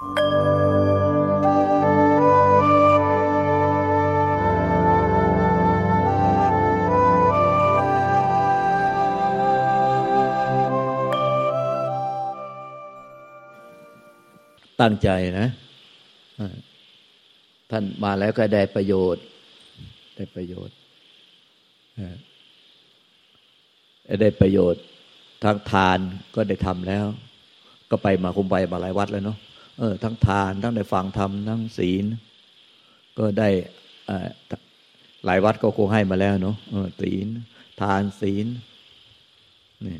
ตั้งใจนะ ท่านมาแล้วก็ได้ประโยชน์ ได้ประโยชน์ ได้ประโยชน์ทางทานก็ได้ทำแล้ว ก็ไปมาคุมไปมาหลายวัดแล้วเนาะ เออทั้งทานทั้งได้ฟังธรรมทั้งศีล ก็ได้หลายวัดก็คงให้มาแล้วเนาะศีลทานศีลนี่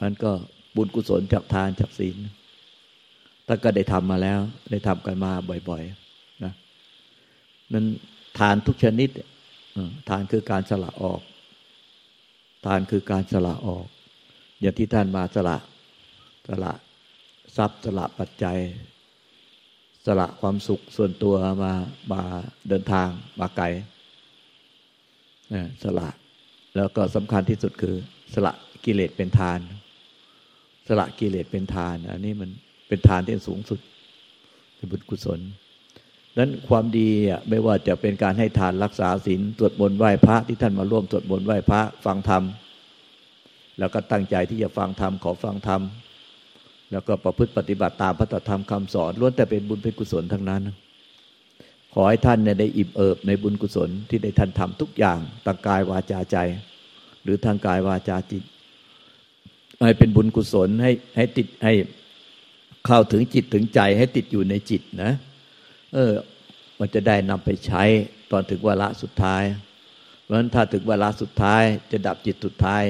มันก็บุญกุศลจากทานจากศีลท่านก็ได้ทำมาแล้ว ได้ทำกันมาบ่อยๆนะนั้นทานทุกชนิดทานคือการสละออก ทานคือการสละออก อย่างที่ท่านมาสละสละทรัพย์สละปัจจัย สละความสุขส่วนตัวมามาเดินทางมาไกลสละแล้วก็สำคัญที่สุดคือ สละกิเลสเป็นทาน สละกิเลสเป็นทาน อันนี้มันเป็นทานที่สูงสุดเป็นบุญกุศลนั้นความดีอะไม่ว่าจะเป็นการให้ทานรักษาศีลตรวจบนไหว้พระที่ท่านมาร่วมตรวจบนไหว้พระฟังธรรมแล้วก็ตั้งใจที่จะฟังธรรมขอฟังธรรม แล้วก็ประพฤติปฏิบัติตามพระธรรมคำสอนล้วนแต่เป็นบุญเป็นกุศลทั้งนั้น ขอให้ท่านเนี่ยได้อิ่มเอิบในบุญกุศลที่ได้ท่านทำทุกอย่างทางกายวาจาใจ หรือทางกายวาจาจิต ให้เป็นบุญกุศลให้ให้ติดให้เข้าถึงจิตถึงใจให้ติดอยู่ในจิตนะ เออ มันจะได้นำไปใช้ตอนถึงวาระสุดท้าย เพราะฉะนั้นถ้าถึงเวลาสุดท้ายจะดับจิตสุดท้าย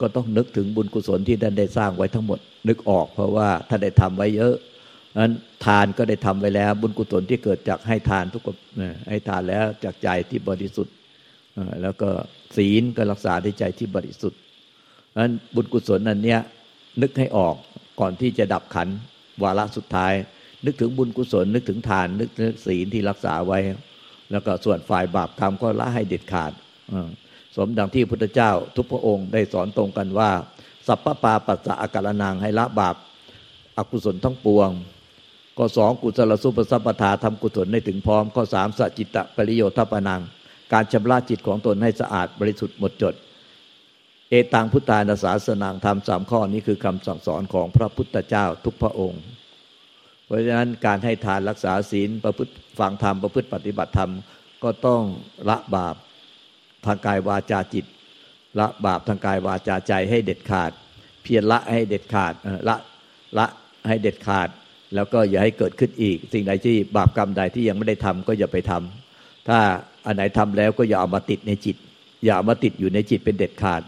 ก็ต้องนึกถึงบุญกุศลที่ท่านได้สร้างไว้ทั้งหมด นึกออก เพราะว่าท่านได้ทำไว้เยอะนั้นทานก็ได้ทำไว้แล้ว บุญกุศลที่เกิดจากให้ทานทุกคนให้ทานแล้วจากใจที่บริสุทธิ์แล้วก็ศีลก็รักษาในใจที่บริสุทธิ์นั้นบุญกุศลนั้นเนี้ยนึกให้ออกก่อนที่จะดับขันวาระสุดท้าย นึกถึงบุญกุศล นึกถึงทาน นึกถึงศีลที่รักษาไว้ แล้วก็ส่วนฝ่ายบาปกรรมก็ละให้เด็ดขาดสมดังที่พุทธเจ้าทุกพระองค์ได้สอนตรงกันว่า สัพพปาปัสสะอาการนางให้ละบาปอกุศลทั้งปวงข้อสองกุศลสุปสัพพทาทำกุศลให้ถึงพร้อมข้อสามสัจจิตะปริโยทปนัง การชำระจิตของตนให้สะอาดบริสุทธิ์หมดจด เอตังพุทธานาสาสนางธรรมสามข้อนี้คือคำสั่งสอนของพระพุทธเจ้าทุกพระองค์ เพราะฉะนั้นการให้ทานรักษาศีลประพฤติฟังธรรมประพฤติปฏิบัติธรรมก็ต้องละบาปทางกายวาจาจิต ละบาปทางกายวาจาใจให้เด็ดขาด เพียรละให้เด็ดขาดละละให้เด็ดขาด แล้วก็อย่าให้เกิดขึ้นอีก สิ่งใดที่บาปกรรมใดที่ยังไม่ได้ทำก็อย่าไปทำถ้าอันไหนทำแล้วก็อย่าเอามาติดในจิต อย่าเอามาติดอยู่ในจิตเป็นเด็ดขาด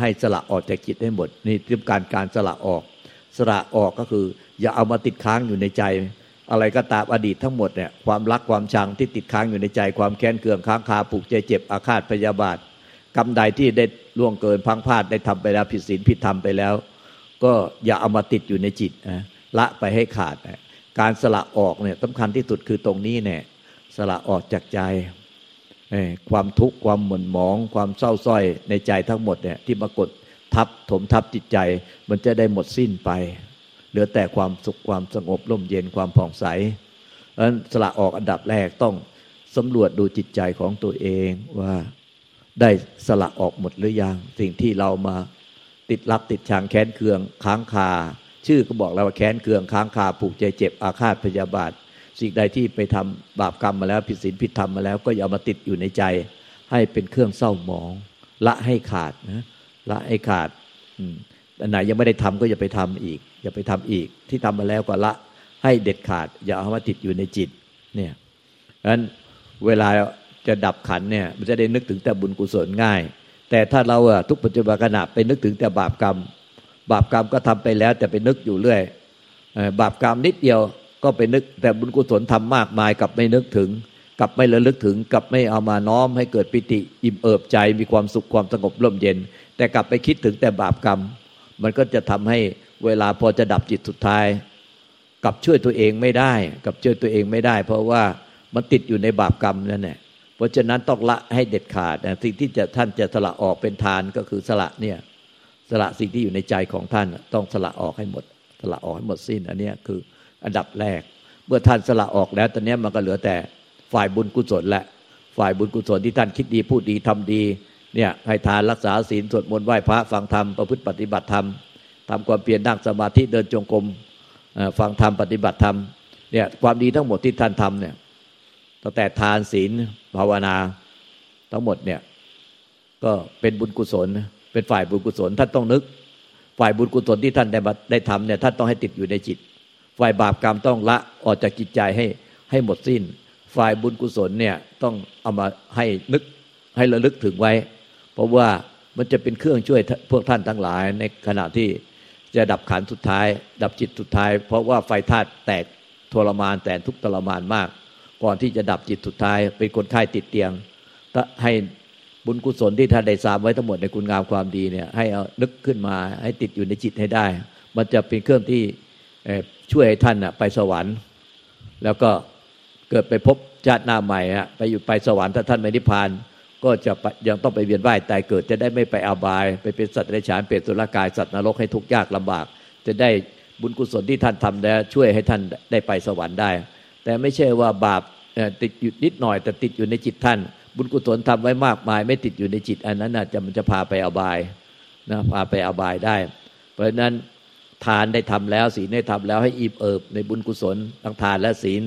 ให้สละออกจากจิตให้หมด นี่คือการการสละออก สละออกก็คือ อย่าเอามาติดค้างอยู่ในใจ อะไรก็ตามอดีตทั้งหมดเนี่ยความรักความชังที่ติดค้างอยู่ในใจ ความแค้นเคืองค้างคาผูกใจเจ็บอาฆาตพยาบาท กรรมใดที่ได้ล่วงเกินพังพลาดได้ทำไปแล้วผิดศีลผิดธรรมไปแล้ว ก็อย่าเอามาติดอยู่ในจิตนะละไปให้ขาดการสละออกเนี่ยสำคัญที่สุดคือตรงนี้เนี่ย สละออกจากใจความทุกข์ความหม่นหมอง ความเศร้าส้อยในใจทั้งหมดเนี่ยที่มากดทับถมทับจิตใจ มันจะได้หมดสิ้นไป เหลือแต่ความสุขความสงบร่มเย็นความผ่องใสเพราะนั้นสละออกอันดับแรกต้องสำรวจดูจิตใจของตัวเองว่า ได้สละออกหมดหรือยัง สิ่งที่เรามาติดรักติดชังแค้นเคืองค้างคา ชื่อก็บอกแล้วว่าแค้นเคืองค้างคาผูกใจเจ็บอาฆาตพยาบาท สิ่งใดที่ไปทำบาปกรรมมาแล้วผิดศีลผิดธรรมมาแล้วก็อย่ามาติดอยู่ในใจ ให้เป็นเครื่องเศร้าหมอง ละให้ขาดนะละให้ขาดอันไหนยังไม่ได้ทำก็อย่าไปทำอีก อย่าไปทำอีก ที่ทำมาแล้วก็ละให้เด็ดขาด อย่าเอามาติดอยู่ในจิต เนี่ยฉะนั้นเวลา จะดับขันเนี่ยมันจะได้นึกถึงแต่บุญกุศลง่าย แต่ถ้าเราอะทุกปัจจุบันขณะไปนึกถึงแต่บาปกรรม บาปกรรมก็ทำไปแล้ว แต่ไปนึกอยู่เรื่อยบาปกรรมนิดเดียวก็ไปนึกแต่บุญกุศลทำมากมายกับไม่นึกถึงกับไม่ระลึกถึงกับไม่เอามาน้อมให้เกิดปิติอิ่มเอิบใจมีความสุขความสงบร่มเย็น แต่กลับไปคิดถึงแต่บาปกรรม มันก็จะทำให้เวลาพอจะดับจิตสุดท้าย กับช่วยตัวเองไม่ได้ กับช่วยตัวเองไม่ได้ เพราะว่ามันติดอยู่ในบาปกรรมนั่นแหละ เพราะฉะนั้นต้องละให้เด็ดขาดสิ่งที่จะท่านจะสละออกเป็นทานก็คือสละเนี่ยสละสิ่งที่อยู่ในใจของท่านต้องสละออกให้หมด สละออกให้หมดสิ้นอันนี้คืออันดับแรก เมื่อท่านสละออกแล้วตอนนี้มันก็เหลือแต่ฝ่ายบุญกุศลแหละฝ่ายบุญกุศลที่ท่านคิดดีพูดดีทำดีเนี่ยให้ทานรักษาศีลสวดมนต์ไหว้พระฟังธรรมประพฤติปฏิบัติธรรมทำความเปลี่ยนนั่งสมาธิเดินจงกรมฟังธรรมปฏิบัติธรรมเนี่ยความดีทั้งหมดที่ท่านทำเนี่ย ตั้งแต่ทานศีลภาวนา ทั้งหมดเนี่ย ก็เป็นบุญกุศล เป็นฝ่ายบุญกุศล ท่านต้องนึก ฝ่ายบุญกุศลที่ท่านได้ได้ทำเนี่ยท่านต้องให้ติดอยู่ในจิต ฝ่ายบาปกรรมต้องละออกจากจิตใจให้ให้หมดสิ้น ฝ่ายบุญกุศลเนี่ยต้องเอามาให้นึกให้ระลึกถึงไว้ เพราะว่ามันจะเป็นเครื่องช่วยพวกท่านทั้งหลายในขณะที่จะดับขันสุดท้าย ดับจิตสุดท้าย เพราะว่าไฟธาตุแตกทรมานแต่ทุกทรมานมาก ก่อนที่จะดับจิตสุดท้าย เป็นคนไข้ติดเตียงให้บุญกุศลที่ท่านได้สามไว้ทั้งหมดในคุณงามความดีเนี่ย ให้เอานึกขึ้นมาให้ติดอยู่ในจิตให้ได้ มันจะเป็นเครื่องที่ช่วยให้ท่านไปสวรรค์ แล้วก็เกิดไปพบชาติหน้าใหม่ฮะไปอยู่ไปสวรรค์ถ้าท่านไม่นิพพาน ก็จะยังต้องไปเวียนว่ายตายเกิดจะได้ไม่ไปอาบาย ไปเป็นสัตว์ในฉานเปรตสุรกายสัตว์นรกให้ทุกข์ยากลำบาก จะได้บุญกุศลที่ท่านทำแล้วช่วยให้ท่านได้ไปสวรรค์ได้ แต่ไม่ใช่ว่าบาป ติดอยู่นิดหน่อยแต่ติดอยู่ในจิตท่าน บุญกุศลทำไว้มากมาย ไม่ติดอยู่ในจิต อันนั้นจะมันจะพาไปอบายนะพาไปอบายได้ เพราะฉะนั้นทานได้ทำแล้วศีลได้ทำแล้วให้อิ่มเอิบ ในบุญกุศลทั้งทานและศีล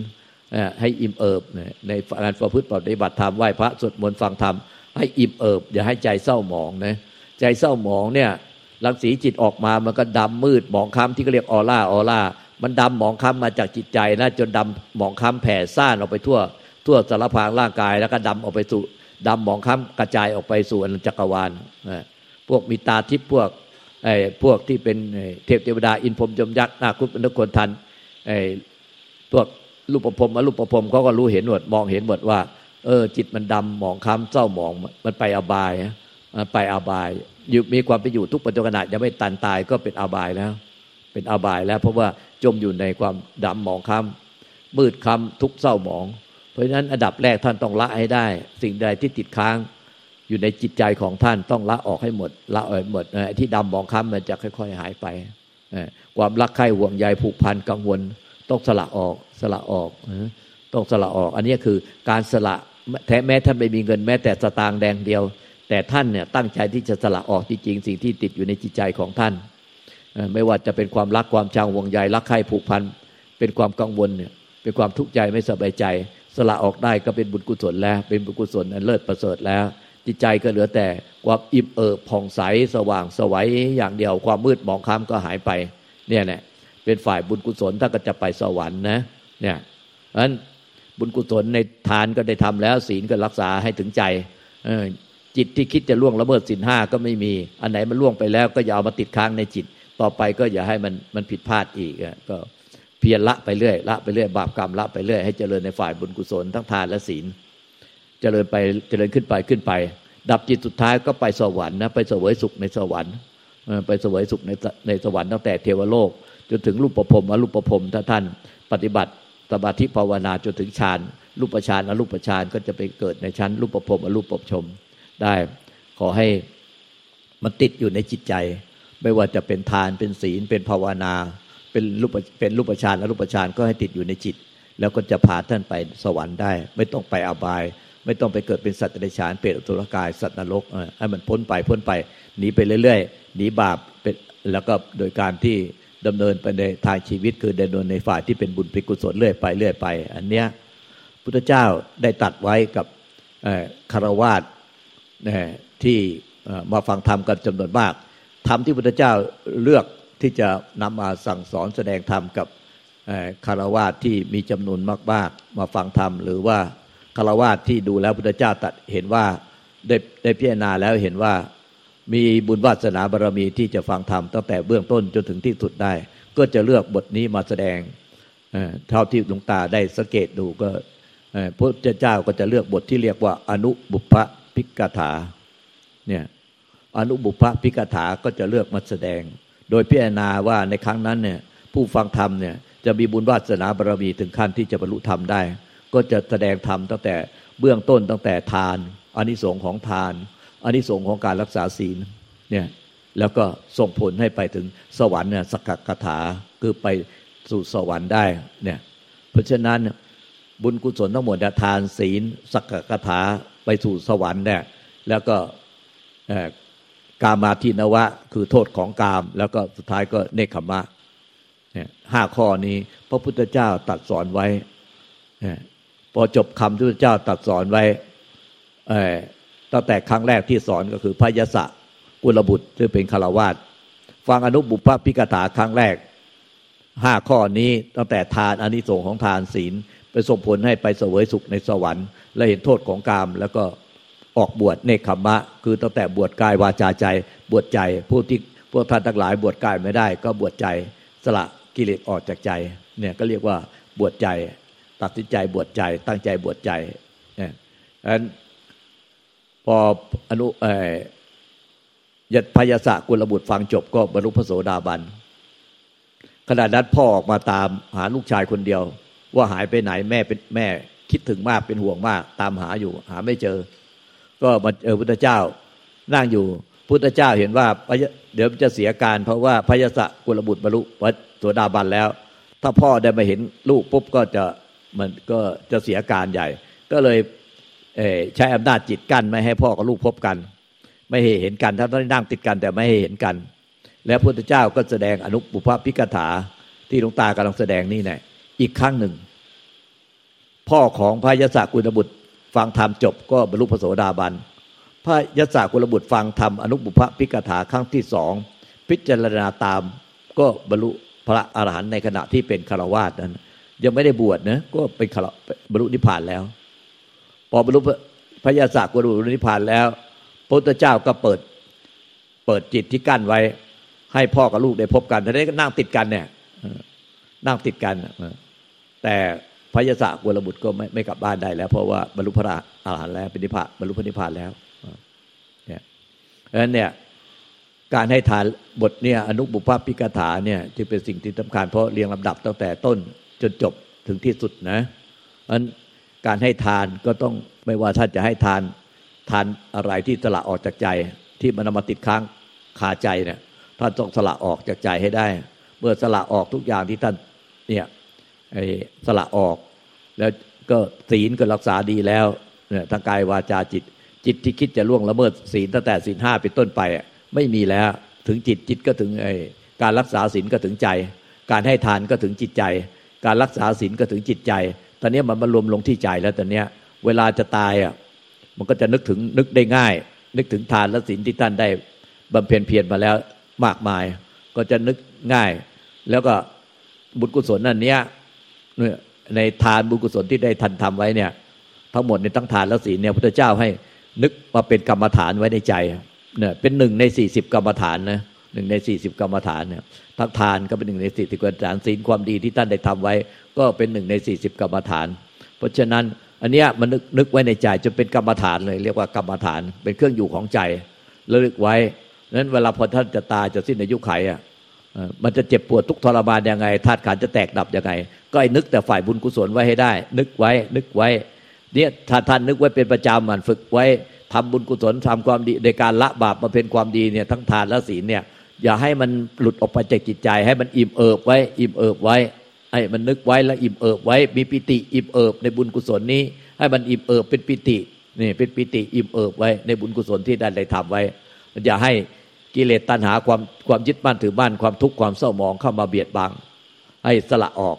ให้อิ่มเอิบในการประพฤติปฏิบัติธรรมไหว้พระสวดมนต์ฟังธรรมให้อิ่มเอิบอย่าให้ใจเศร้าหมองนะใจเศร้าหมองเนี่ยรังสีจิตออกมามันก็ดำมืดหมองคล้ำที่เขาเรียกออร่าออร่า มันดำหมองคล้ำมาจากจิตใจนะจนดำหมองคล้ำแผ่ซ่านออกไปทั่ว ทั่วสารพางร่างกาย แล้วก็ดำออกไปสู่ดำหมองคล้ำกระจายออกไปสู่อนันจักรวาลพวกมีตาทิพย์พวกไอ้พวกที่เป็นเทพเทวดาอินพรมจมยักษ์นาคุปนคนทันไอ้พวกรูปประพรมอรูปประพรมเขาก็รู้เห็นหมดมองเห็นหมดว่า เออ จิตมันดำหมองคล้ำเศร้าหมองมันไปอบายไปอบายอยู่มีความไปอยู่ทุกปัจจุบันยังไม่ตันตายก็เป็นอบายแล้ว เป็นอบายแล้ว เพราะว่า จมอยู่ในความดำหมองคล้ำมืดคล้ำทุกเศร้าหมอง เพราะฉะนั้นอันดับแรกท่านต้องละให้ได้ สิ่งใดที่ติดค้าง อยู่ในจิตใจของท่านต้องละออกให้หมด ละออกหมดที่ดำหมองค้ำมันจะค่อย ๆ หายไปความรักใคร่ห่วงใยผูกพันกังวล ต้องสละออกสละออกต้องสละออก อันนี้คือการสละแท้แม้ท่านไม่มีเงินแม้แต่สตางค์แดงเดียว แต่ท่านเนี่ยตั้งใจที่จะสละออกจริงๆสิ่งที่ติดอยู่ในจิตใจของท่าน ไม่ว่าจะเป็นความรักความชังห่วงใยรักใคร่ผูกพันเป็นความกังวลเนี่ยเป็นความทุกข์ใจไม่สบายใจ สละออกได้ก็เป็นบุญกุศลแล้ว เป็นบุญกุศลอันเลิศประเสริฐแล้ว จิตใจก็เหลือแต่ความอิ่มเอิบผ่องใสสว่างสวัยอย่างเดียวความมืดหมองค้ำก็หายไปเนี่ยแหละเป็นฝ่ายบุญกุศลถ้าก็จะไปสวรรค์นะเนี่ยเพราะนั้นบุญกุศลในทานก็ได้ทำแล้ว ศีลก็รักษาให้ถึงใจจิตที่คิดจะล่วงละเมิดศีลห้าก็ไม่มี อันไหนมันล่วงไปแล้วก็อย่าเอามาติดค้างในจิต ต่อไปก็อย่าให้มันมันผิดพลาดอีกก็เพียรละไปเรื่อยละไปเรื่อยบาปกรรมละไปเรื่อยให้เจริญในฝ่ายบุญกุศลทั้งทานและศีล เจริญไปเจริญขึ้นไปขึ้นไป ดับจิตสุดท้ายก็ไปสวรรค์นะไปเสวยสุขในสวรรค์ไปเสวยสุขในในสวรรค์ตั้งแต่เทวโลก จนถึงรูปประพรมอรูปประพรมถ้าท่านปฏิบัติสมาธิภาวนาจนถึงฌานรูปฌานอรูปฌานก็จะไปเกิดในชั้น รูปประพรมอรูปประชมได้ขอให้มันติดอยู่ในจิตใจ ไม่ว่าจะเป็นทานเป็นศีลเป็นภาวนา เป็นรูปเป็นรูปฌานและรูปฌานก็ให้ติดอยู่ในจิต แล้วก็จะพาท่านไปสวรรค์ได้ ไม่ต้องไปอบาย ไม่ต้องไปเกิดเป็นสัตว์ในฌานเปรตอสุรกายสัตว์นรกให้มันพ้นไปพ้นไปหนีไปเรื่อยๆหนีบาปเป็นแล้วก็โดยการที่ดำเนินไปในทางชีวิตคือดำเนินในฝ่ายที่เป็นบุญพิกุศลเรื่อยไปเรื่อยไป อันเนี้ยพุทธเจ้าได้ตัดไว้กับคารวาสที่มาฟังธรรมกันจำนวนมาก ธรรมที่พุทธเจ้าเลือกที่จะนำมาสั่งสอนแสดงธรรมกับคารวะที่มีจำนวนมากๆ มาฟังธรรม หรือว่าคารวะที่ดูแล้วพุทธเจ้าตัดเห็นว่าได้ได้พิจารณาแล้วเห็นว่ามีบุญวาสนาบารรมีที่จะฟังธรรมตั้งแต่เบื้องต้นจนถึงที่สุดได้ ก็จะเลือกบทนี้มาแสดงเท่าที่หลวงตาได้สังเกตดูก็พระเจ้าก็จะเลือกบทที่เรียกว่าอนุบุพพิกถาเนี่ย อนุบุพพิกถาก็จะเลือกมาแสดง โดยพิจารณาว่าในครั้งนั้นเนี่ยผู้ฟังธรรมเนี่ยจะมีบุญวาสนาบารมีถึงขั้นที่จะบรรลุธรรมได้ ก็จะแสดงธรรมตั้งแต่เบื้องต้นตั้งแต่ทานอานิสงส์ของทานอานิสงส์ของการรักษาศีลเนี่ยแล้วก็ส่งผลให้ไปถึงสวรรค์เนี่ยสกัดคาถาคือไปสู่สวรรค์ได้เนี่ยเพราะฉะนั้นบุญกุศลทั้งหมดทานศีลสักกถาไปสู่สวรรค์เนี่ยแล้วก็ กามาทินวะ คือโทษของกาม แล้วก็สุดท้ายก็เนคขมะห้าข้อนี้ พระพุทธเจ้าตัดสอนไว้พอจบคำที่พระเจ้าตัดสอนไว้ตั้งแต่ครั้งแรกที่สอนก็คือพยศกุลบุตรซึ่งเป็นคารวาสฟังอนุบุพพิกถาครั้งแรกห้าข้อนี้ตั้งแต่ทานอานิสงส์ของทานศีล ไปส่งผลให้ไปเสวยสุขในสวรรค์ และเห็นโทษของกามแล้วก็ ออกบวชเนคขมะ คือตั้งแต่บวชกายวาจาใจ บวชใจผู้ที่พวกท่านทั้งหลาย บวชกายไม่ได้ ก็บวชใจสละกิเลสออกจากใจเนี่ยก็เรียกว่าบวชใจตัดสินใจบวชใจ ตั้งใจบวชใจเนี่ยอันพออนุเอยัดพยาศกุลบุตรฟังจบก็บรรลุพระโสดาบันขณะนั้นพ่อออกมาตามหาลูกชายคนเดียว ว่าหายไปไหนแม่เป็นแม่คิดถึงมากเป็นห่วงมาก ตามหาอยู่ หาไม่เจอ ก็มาเจอพุทธเจ้า นั่งอยู่พุทธเจ้าเห็นว่าเดี๋ยวจะเสียการ เพราะว่าพยาศกุลบุตรบรรลุพระโสดาบันแล้ว ถ้าพ่อได้มาเห็นลูกปุ๊บก็จะมันก็จะเสียการใหญ่ ก็เลยใช้อำนาจจิตกั้นไม่ให้พ่อกับลูกพบกัน ไม่ให้เห็นกันถ้าต้องนั่งติดกันแต่ไม่ให้เห็นกัน แล้วพุทธเจ้าก็แสดงอนุปุพพิกถาที่หลวงตากำลังแสดงนี่แน่อีกครั้งหนึ่ง พ่อของพระยศกุลบุตร ฟังธรรมจบก็บรรลุพระโสดาบัน พระยศกุลบุตรฟังธรรมอนุปุพพิกถาครั้งที่สองพิจารณาตามก็บรรลุพระอรหันต์ในขณะที่เป็นคารวาสนั้น ยังไม่ได้บวชนะก็เป็นบรรลุนิพพานแล้ว พอบรรลุพระยาศกุรุนิพพานแล้ว พระพุทธเจ้าก็เปิดเปิดจิตที่กั้นไว้ ให้พ่อกับลูกได้พบกันทีนี้ก็นั่งติดกันเนี่ยนั่งติดกันแต่ พระยาศกุลบุตรก็ไม่ไม่กลับบ้านได้แล้ว เพราะว่าบรรลุพระอรหันต์แล้วเป็นนิพพานบรรลุพระนิพพานแล้วเนี่ยเพราะฉะนั้นเนี่ยการให้ทานบทเนี่ยอนุบุพพิกถาเนี่ยจึงเป็นสิ่งที่สำคัญเพราะเรียงลำดับตั้งแต่ต้นจนจบถึงที่สุดนะอันการให้ทานก็ต้องไม่ว่าท่านจะให้ทานทานอะไรที่สละออกจากใจ ที่มันมาติดค้างคาใจเนี่ยท่านต้องสละออกจากใจให้ได้ เมื่อสละออกทุกอย่างที่ท่านเนี่ยสละออก แล้วก็ศีลก็รักษาดีแล้วเนี่ยทางกายวาจาจิต จิตที่คิดจะล่วงละเมิดศีลตั้งแต่ศีลห้าเป็นต้นไปไม่มีแล้วถึงจิตจิตก็ถึงไอ้การรักษาศีลก็ถึงใจ การให้ทานก็ถึงจิตใจ การรักษาศีลก็ถึงจิตใจ ตอนนี้มันมารวมลงที่ใจแล้วตอนนี้เวลาจะตายอะมันก็จะนึกถึงนึกได้ง่าย นึกถึงทานและศีลที่ท่านได้บำเพ็ญเพียรมาแล้วมากมาย ก็จะนึกง่าย แล้วก็บุญกุศลนั่นเนี้ยเนี่ย ในทานบุญกุศลที่ได้ทันทำไว้เนี่ย ทั้งหมดในทั้งทานและศีลเนี่ยพระเจ้าให้นึกมาเป็นกรรมฐานไว้ในใจเนี่ยเป็นหนึ่งในสี่สิบกรรมฐานนะหนึ่งในสี่สิบกรรมฐานเนี่ยทักทานก็เป็นหนึ่งในสี่สิบกรรมฐานศีลความดีที่ท่านได้ทำไว้ ก็เป็นหนึ่งในสี่สิบกรรมฐาน เพราะฉะนั้นอันเนี้ยมันนึกนึกไว้ในใจจนเป็นกรรมฐานเลยเรียกว่ากรรมฐานเป็นเครื่องอยู่ของใจระลึกไว้นั้นเวลาพอท่านจะตายจะสิ้นอายุไขอะ มันจะเจ็บปวดทุกทรมานยังไงธาตุขันจะแตกดับยังไง ก็ให้นึกแต่ฝ่ายบุญกุศลไว้ให้ได้ นึกไว้ นึกไว้ เนี่ยถ้าท่านนึกไว้เป็นประจำมันฝึกไว้ทำบุญกุศลทำความดีในการละบาปมาเป็นความดีเนี่ยทั้งทานและศีลเนี่ย อย่าให้มันหลุดออกไปจากจิตใจ ให้มันอิ่มเอิบไว้ อิ่มเอิบไว้ไอ้มันนึกไว้แล้วอิ่มเอิบไว้ มีปิติอิ่มเอิบในบุญกุศลนี้ ให้มันอิ่มเอิบเป็นปิตินี่เป็นปิติอิ่มเอิบไว้ในบุญกุศลที่ได้ได้ทำไว้ อย่าให้ กิเลสตัณหาความความยึดมั่นถือมั่นความทุกข์ความเศร้าหมองเข้ามาเบียดบัง ให้สละออก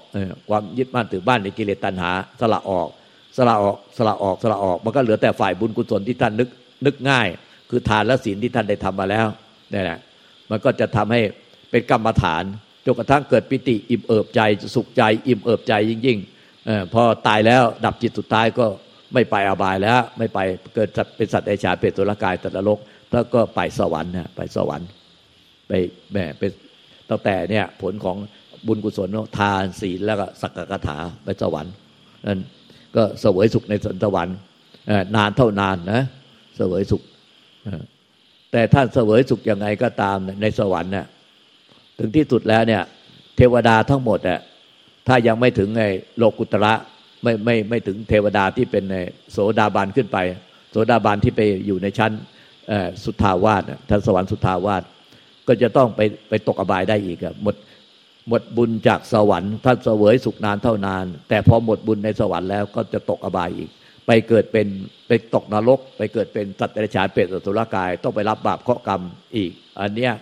ความยึดมั่นถือมั่นในกิเลสตัณหา สละออก สละออกสละออกสละออก มันก็เหลือแต่ฝ่ายบุญกุศลที่ท่านนึกนึกง่าย คือทานและศีลที่ท่านได้ทำมาแล้วนี่แหละมันก็จะทำให้เป็นกรรมฐานจนกระทั่งเกิดปิติอิ่มเอิบใจสุขใจ อิ่มเอิบใจยิ่งๆพอตายแล้วดับจิตสุดท้ายก็ไม่ไปอบายแล้ว ไม่ไปเกิดเป็นสัตว์ไอชาเป็นตุลกายตัตโลก แล้วก็ไปสวรรค์นะไปสวรรค์ไปแหม่เป็นตั้งแต่เนี่ย ผลของบุญกุศลทานศีลแล้วก็สักกะถาไปสวรรค์นั่นก็เสวยสุขในสวรรค์นานเท่านานนะเสวยสุขแต่ท่านเสวยสุขยังไงก็ตามในสวรรค์เนี่ยถึงที่สุดแล้วเนี่ย เทวดาทั้งหมดอะถ้ายังไม่ถึงไอ้โลกุตระไม่ไม่ไม่ถึงเทวดาที่เป็นโสดาบันขึ้นไป โสดาบันที่ไปอยู่ในชั้น สุทธาวาสท่านสวรรค์สุทธาวาสก็จะต้องไปไปตกอบายได้อีกหมดหมดบุญจากสวรรค์ท่านเสวยสุขนานเท่านาน แต่พอหมดบุญในสวรรค์แล้วก็จะตกอบายอีก ไปเกิดเป็นไปตกนรก ไปเกิดเป็นสัตว์เดรัจฉานเปรตสุรกาย ต้องไปรับบาปเคราะกรรมอีก อันเนี้ย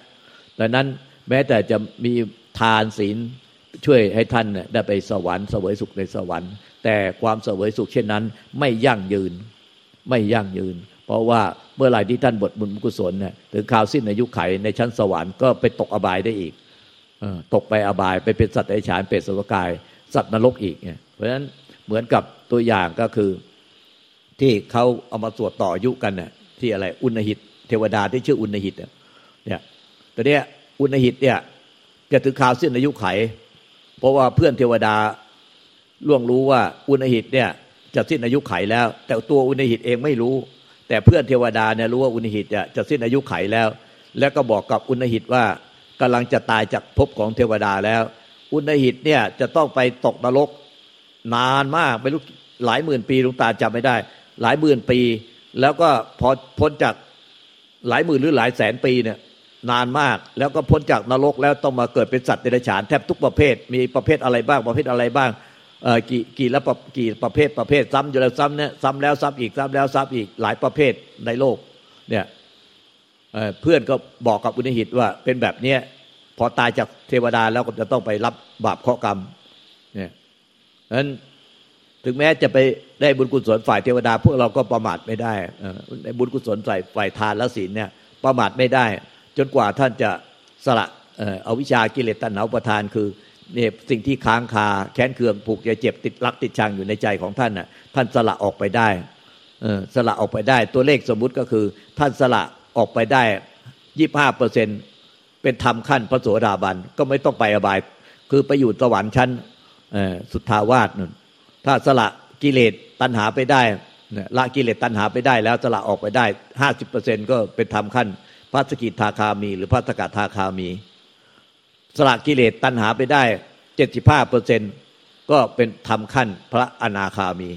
ดังนั้นแม้แต่จะมีทานศีลช่วยให้ท่านได้ไปสวรรค์เสวยสุขในสวรรค์ แต่ความเสวยสุขเช่นนั้น ไม่ยั่งยืน ไม่ยั่งยืน เพราะว่าเมื่อไหร่ที่ท่านบทบุญกุศลเนี่ยถึงข่าวสิ้นอายุไขในชั้นสวรรค์ก็ไปตกอบายได้อีกตกไปอบายไปเป็นสัตว์ไอฉานเปรตสวกาย สัตว์นรกอีกเนี่ยเพราะฉะนั้นเหมือนกับตัวอย่างก็คือที่เขาเอามาสวดต่อยุกันเนี่ยที่อะไรอุณหิต เทวดาที่ชื่ออุณหิตเนี่ยตอนนี้อุณหิตเนี่ยจะถึงข่าวสิ้นอายุไข เพราะว่าเพื่อนเทวดาล่วงรู้ว่าอุณหิตเนี่ยจะสิ้นอายุไขแล้ว แต่ตัวอุณหิตเองไม่รู้ แต่เพื่อนเทวดาเนี่ยรู้ว่าอุณหิตจะจะสิ้นอายุไขแล้ว แล้วก็บอกกับอุณหิตว่ากำลังจะตายจากภพของเทวดาแล้ว อุณหิตเนี่ยจะต้องไปตกนรกนานมากไม่รู้หลายหมื่นปีลุงตาจำไม่ได้ หลายหมื่นปี แล้วก็พอพ้นจากหลายหมื่นหรือหลายแสนปีเนี่ยนานมากแล้วก็พ้นจากนรกแล้วต้องมาเกิดเป็นสัตว์เดรัจฉานแทบทุกประเภท มีประเภทอะไรบ้างประเภทอะไรบ้าง กี่กี่ละกี่ประเภทประเภท ซ้ำอยู่แล้วซ้ำเนี่ยซ้ำแล้วซ้ำอีกซ้ำแล้วซ้ำอีกหลายประเภทในโลกเนี่ยเพื่อนก็บอกกับอุณหิตว่าเป็นแบบเนี้ยพอตายจากเทวดาแล้วก็จะต้องไปรับบาปเคราะห์กรรมเนี่ยนั้นถึงแม้จะไปได้บุญกุศลฝ่ายเทวดา พวกเราก็ประมาทไม่ได้ในบุญกุศลฝ่ายฝ่ายทานและศีลเนี่ยประมาทไม่ได้ จนกว่าท่านจะสละเอาวิชากิเลสตัณหาประทานคือ เนี่ยสิ่งที่ค้างคาแค้นเคืองผูกใจเจ็บติดรักติดชังอยู่ในใจของท่านน่ะท่านสละออกไปได้สละออกไปได้ ตัวเลขสมมุติก็คือ ท่านสละออกไปได้ยี่ห้าเปอร์เซ็นเป็นธรรมขั้นพระโสดาบันก็ไม่ต้องไปอบาย คือไปอยู่สวรรค์ชั้นสุทธาวาสนั่นถ้าสละกิเลสตัณหาไปได้ละกิเลสตัณหาไปได้แล้วสละออกไปได้ห้าสิบเปอร์เซ็นก็เป็นธรรมขั้นพระสกิทาคามี หรือพระสกัดทาคามี สละกิเลสตัณหาไปได้เจ็ดสิบห้าเปอร์เซ็นก็เป็นธรรมขั้นพระอนาคามี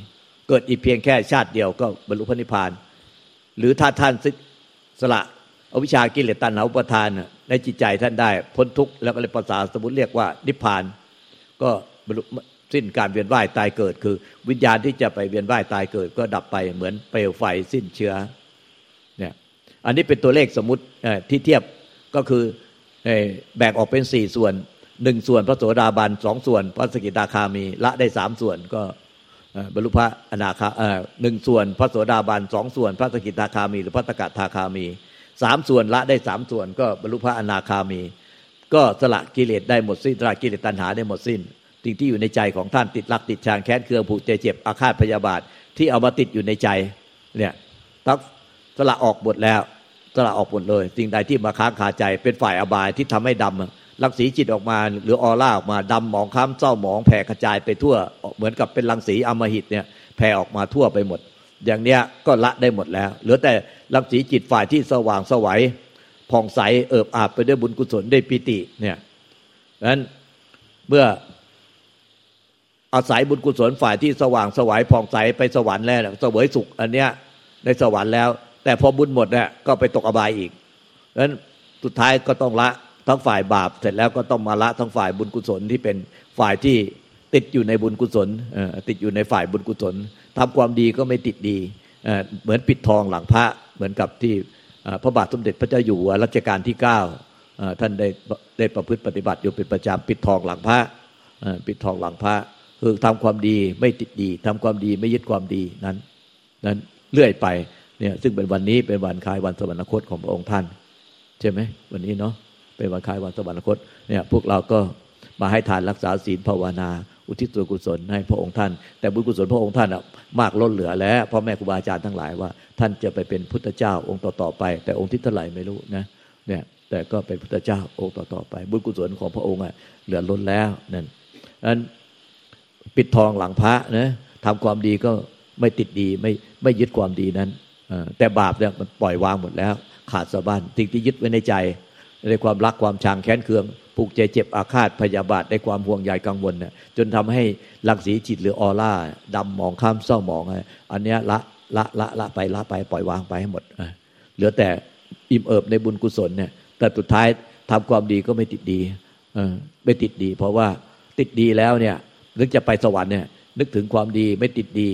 เกิดอีกเพียงแค่ชาติเดียวก็บรรลุพระนิพพาน หรือถ้าท่านสละอวิชากิเลสตัณหาอุปทาน ในจิตใจท่านได้ พ้นทุกข์แล้วก็เลยภาษาสมุติเรียกว่านิพพาน ก็บรรลุสิ้นการเวียนว่ายตายเกิด คือ วิญญาณที่จะไปเวียนว่ายตายเกิด ก็ดับไปเหมือนเปลวไฟสิ้นเชื้อเนี่ยอันนี้เป็นตัวเลขสมมติที่เทียบก็คือ แบ่งออกเป็นสี่ส่วนหนึ่งส่วนพระโสดาบันสองส่วน พระสกิตาคามีละได้สามส่วนก็บรรลุพระอนาคาหนึ่งส่วน พระโสดาบันสองส่วน พระสกิตาคามี หรือพระตกะทาคามีสามส่วนละได้สามส่วน ก็บรรลุพระอนาคามี ก็สละกิเลสได้หมดสิ้นสละกิเลสตัณหาได้หมดสิ้นสิ่งที่อยู่ในใจของท่านติดรักติดชางแค้นเคืองผูกใจเจ็บอาฆาตพยาบาทที่เอามาติดอยู่ในใจเนี่ยทักสละออกหมดแล้ว ละออกหมดเลยสิ่งใดที่มาค้างคาใจ เป็นฝ่ายอบายที่ทำให้ดำรังสีจิตออกมา หรือออร่าออกมาดำหมองค้ำเศร้าหมองแผ่กระจายไปทั่วเหมือนกับเป็นรังสีอมหิตเนี่ยแผ่ออกมาทั่วไปหมด อย่างเนี้ยก็ละได้หมดแล้ว เหลือแต่รังสีจิตฝ่ายที่สว่างสวัยผ่องใสเอิบอาบไปด้วยบุญกุศลได้ปิติเนี่ยนั้นเมื่ออาศัยบุญกุศลฝ่ายที่สว่างสวัยผ่องใสไปสวรรค์แล้วเสวยสุขอันเนี้ยในสวรรค์แล้ว แต่พอบุญหมดเนี่ยก็ไปตกอบายอีกเพราะฉะนั้นสุดท้ายก็ต้องละทั้งฝ่ายบาปเสร็จแล้วก็ต้องมาละทั้งฝ่ายบุญกุศลที่เป็นฝ่ายที่ติดอยู่ในบุญกุศลติดอยู่ในฝ่ายบุญกุศลทำความดีก็ไม่ติดดีเหมือนปิดทองหลังพระเหมือนกับที่พระบาทสมเด็จพระเจ้าอยู่หัวรัชกาลที่เก้าท่านได้ได้ประพฤติปฏิบัติอยู่เป็นประจำปิดทองหลังพระปิดทองหลังพระคือทำความดีไม่ติดดีทำความดีไม่ยึดความดีนั้นนั้นเลื่อยไป เนี่ยซึ่งเป็นวันนี้เป็นวันคล้ายวันสวรรคตของพระองค์ท่าน ใช่ไหมวันนี้เนาะเป็นวันคล้ายวันสวรรคตเนี่ยพวกเราก็มาให้ทานรักษาศีลภาวนา อุทิศส่วนกุศลให้พระองค์ท่าน แต่บุญกุศลพระองค์ท่านมากล้นเหลือแล้วพ่อแม่ครูบาอาจารย์ทั้งหลายว่า ท่านจะไปเป็นพุทธเจ้าองค์ต่อๆไป แต่องค์ที่เท่าไหร่ไม่รู้นะเนี่ยแต่ก็เป็นพุทธเจ้าองค์ต่อๆไป บุญกุศลของพระองค์อะเหลือล้นแล้วนั่นนั้นปิดทองหลังพระนะทำความดีก็ไม่ติดดีไม่ไม่ยึดความดีนั้น แต่บาปเนี่ยมันปล่อยวางหมดแล้ว ขาดสะบั้นสิ่งที่ยึดไว้ในใจในความรักความชังแค้นเคืองผูกใจเจ็บอาฆาตพยาบาทในความห่วงใยกังวลเนี่ยจนทำให้ลังสีจิตหรือออร่าดำหมองข้ามเศร้าหมองอันนี้ละละละละไปละไปปล่อยวางไปให้หมดเหลือแต่อิ่มเอิบในบุญกุศลเนี่ยแต่สุดท้ายทำความดีก็ไม่ติดดีไม่ติดดี เพราะว่าติดดีแล้วเนี่ยนึกจะไปสวรรค์เนี่ยนึกถึงความดีไม่ติดดี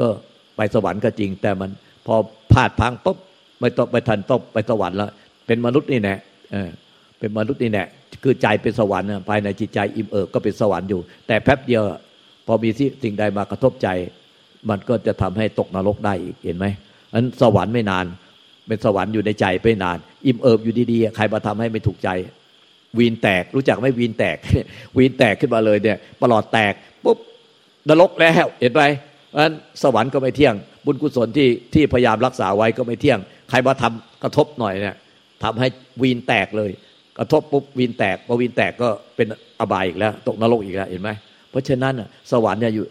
ก็ไปสวรรค์ก็จริง แต่มัน พอพลาดพังปุ๊บไม่ต้องไปทันต้องไปสวรรค์แล้วเป็นมนุษย์นี่แน่เออเป็นมนุษย์นี่แน่คือใจเป็นสวรรค์ภายในจิตใจอิ่มเอิบก็เป็นสวรรค์อยู่ แต่แป๊บเดียวพอมีสิ่งใดมากระทบใจ มันก็จะทำให้ตกนรกได้อีกเห็นไหมอันสวรรค์ไม่นาน เป็นสวรรค์อยู่ในใจไม่นาน อิ่มเอิบอยู่ดีๆใครมาทำให้ไม่ถูกใจ วีนแตกรู้จักไหมวีนแตก วีนแตกขึ้นมาเลยเนี่ยประหลอดแตกปุ๊บนรกแล้วเห็นไหม อันสวรรค์ก็ไม่เที่ยง บุญกุศลที่ที่พยายามรักษาไว้ก็ไม่เที่ยง ใครมาทำกระทบหน่อยเนี่ยทำให้วีนแตกเลย กระทบปุ๊บวีนแตกพอวีนแตกก็เป็นอบายอีกแล้ว ตกนรกอีกแล้วเห็นไหมเพราะฉะนั้นสวรรค์เนี่ยอยู่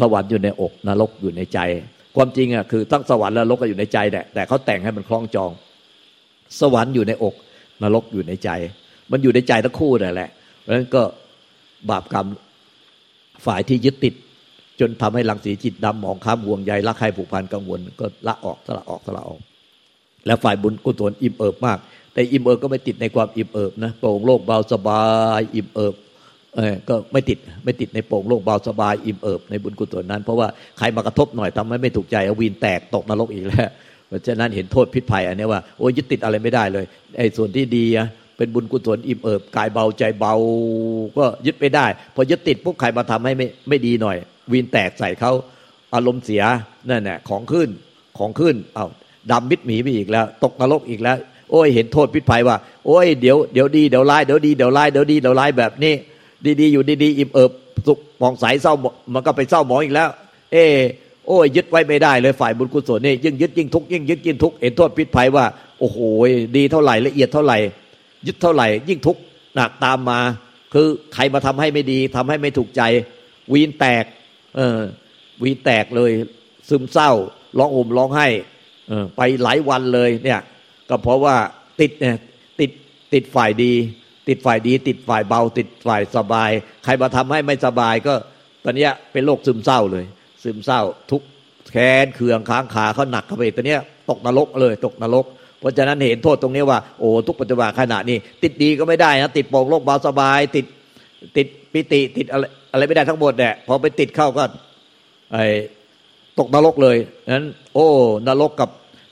สวรรค์อยู่ในอกนรกอยู่ในใจ ความจริงอะคือทั้งสวรรค์และนรกก็อยู่ในใจแหละแต่เขาแต่งให้มันคล้องจอง สวรรค์อยู่ในอก นรกอยู่ในใจ มันอยู่ในใจทั้งคู่นั่นแหละเพราะฉะนั้นก็บาปกรรมฝ่ายที่ยึดติด จนทำให้ลังสีจิตดำหมองค้ำห่วงใยรักใครผูกพันกังวล ก็ละออกสละออกสละออก แล้วฝ่ายบุญกุศลอิ่มเอิบมาก แต่อิ่มเอิบก็ไม่ติดในความอิ่มเอิบนะโปร่งโล่งเบาสบายอิ่มเอิบเออก็ไม่ติดไม่ติดในโปร่งโล่งเบาสบายอิ่มเอิบในบุญกุศลนั้น เพราะว่าใครมากระทบหน่อยทำให้ไม่ถูกใจอวีนแตกตกนรกอีกแล้วเพราะฉะนั้นเห็นโทษพิษภัยอันนี้ว่าโอ้ยึดติดอะไรไม่ได้เลยไอ้ส่วนที่ดีอะเป็นบุญกุศลอิ่มเอิบกายเบาใจเบา ก็ยึดไม่ได้ พอยึดติดปุ๊บใครมาทำให้ไม่ไม่ดีหน่อย วีนแตกใส่เขาอารมณ์เสียนั่นแหละของขึ้นของขึ้นเอาดำมิดหมีไปอีกแล้ว ตกนรกอีกแล้ว โอ้ยเห็นโทษพิษภัยว่า โอ้ยเดี๋ยวเดี๋ยวดีเดี๋ยวร้ายเดี๋ยวดีเดี๋ยวร้ายเดี๋ยวดีเดี๋ยวร้ายแบบนี้ ดีๆอยู่ดีๆอิ่มเอิบสุขมองใสเศร้ามันก็ไปเศร้าหมองอีกแล้ว เออโอ้ยยึดไว้ไม่ได้เลยฝ่ายบุญกุศลนี่ยิ่งยึดยิ่งทุกยิ่งยึดยิ่งทุกเห็นโทษพิษภัยว่า โอ้โหดีเท่าไหร่ละเอียดเท่าไหร่ ยึดเท่าไหร่ ยิ่งทุกหนักตามมา คือใครมาทำให้ไม่ดีทำให้ไม่ถูกใจ วีนแตก เออวีแตกเลย ซึมเศร้าร้องห่มร้องไห้เออไปหลายวันเลยเนี่ย ก็เพราะว่าติดเนี่ยติดติดฝ่ายดี ติดฝ่ายดี ติดฝ่ายเบา ติดฝ่ายสบาย ใครมาทำให้ไม่สบายก็ตอนนี้เป็นโรคซึมเศร้าเลย ซึมเศร้า ทุกแค้นเคืองค้างขาเขาหนักเข้าไปตอนนี้ตกนรกเลย ตกนรกเพราะฉะนั้นเห็นโทษตรงนี้ว่าโอ้ทุกปัจจุบันขณะนี้ ติดดีก็ไม่ได้นะติดโปร่งโลกเบาสบาย ติดติดปิติติดอะไร อะไรไม่ได้ทั้งหมดเนี่ยพอไปติดเข้าก็ไอ้ตกนรกเลยนั้น โอ้ นรกกับ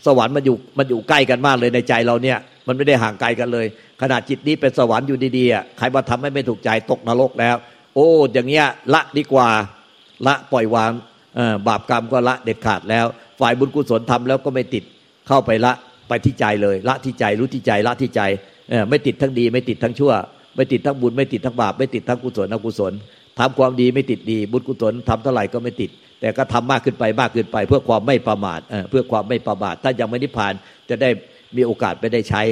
สวรรค์มันอยู่มันอยู่ใกล้กันมากเลยในใจเราเนี่ย มันไม่ได้ห่างไกลกันเลย ขนาดจิตนี้เป็นสวรรค์อยู่ดีๆใครมาทำให้ไม่ถูกใจตกนรกแล้ว โอ้ อย่างเงี้ยละดีกว่าละปล่อยวางบาปกรรมก็ละเด็ดขาดแล้ว ฝ่ายบุญกุศลทำแล้วก็ไม่ติดเข้าไปละไปที่ใจเลย ละที่ใจรู้ที่ใจละที่ใจไม่ติดทั้งดี ไม่ติดทั้งชั่ว ไม่ติดทั้งบุญไม่ติดทั้งบาปไม่ติดทั้งกุศลอกุศล ทำความดีไม่ติดดี บุญกุศลทำเท่าไหร่ก็ไม่ติด แต่ก็ทำมากขึ้นไปมากขึ้นไป เพื่อความไม่ประมาทเพื่อความไม่ประมาทถ้ายังไม่นิพพานจะได้มีโอกาสไปได้ใช้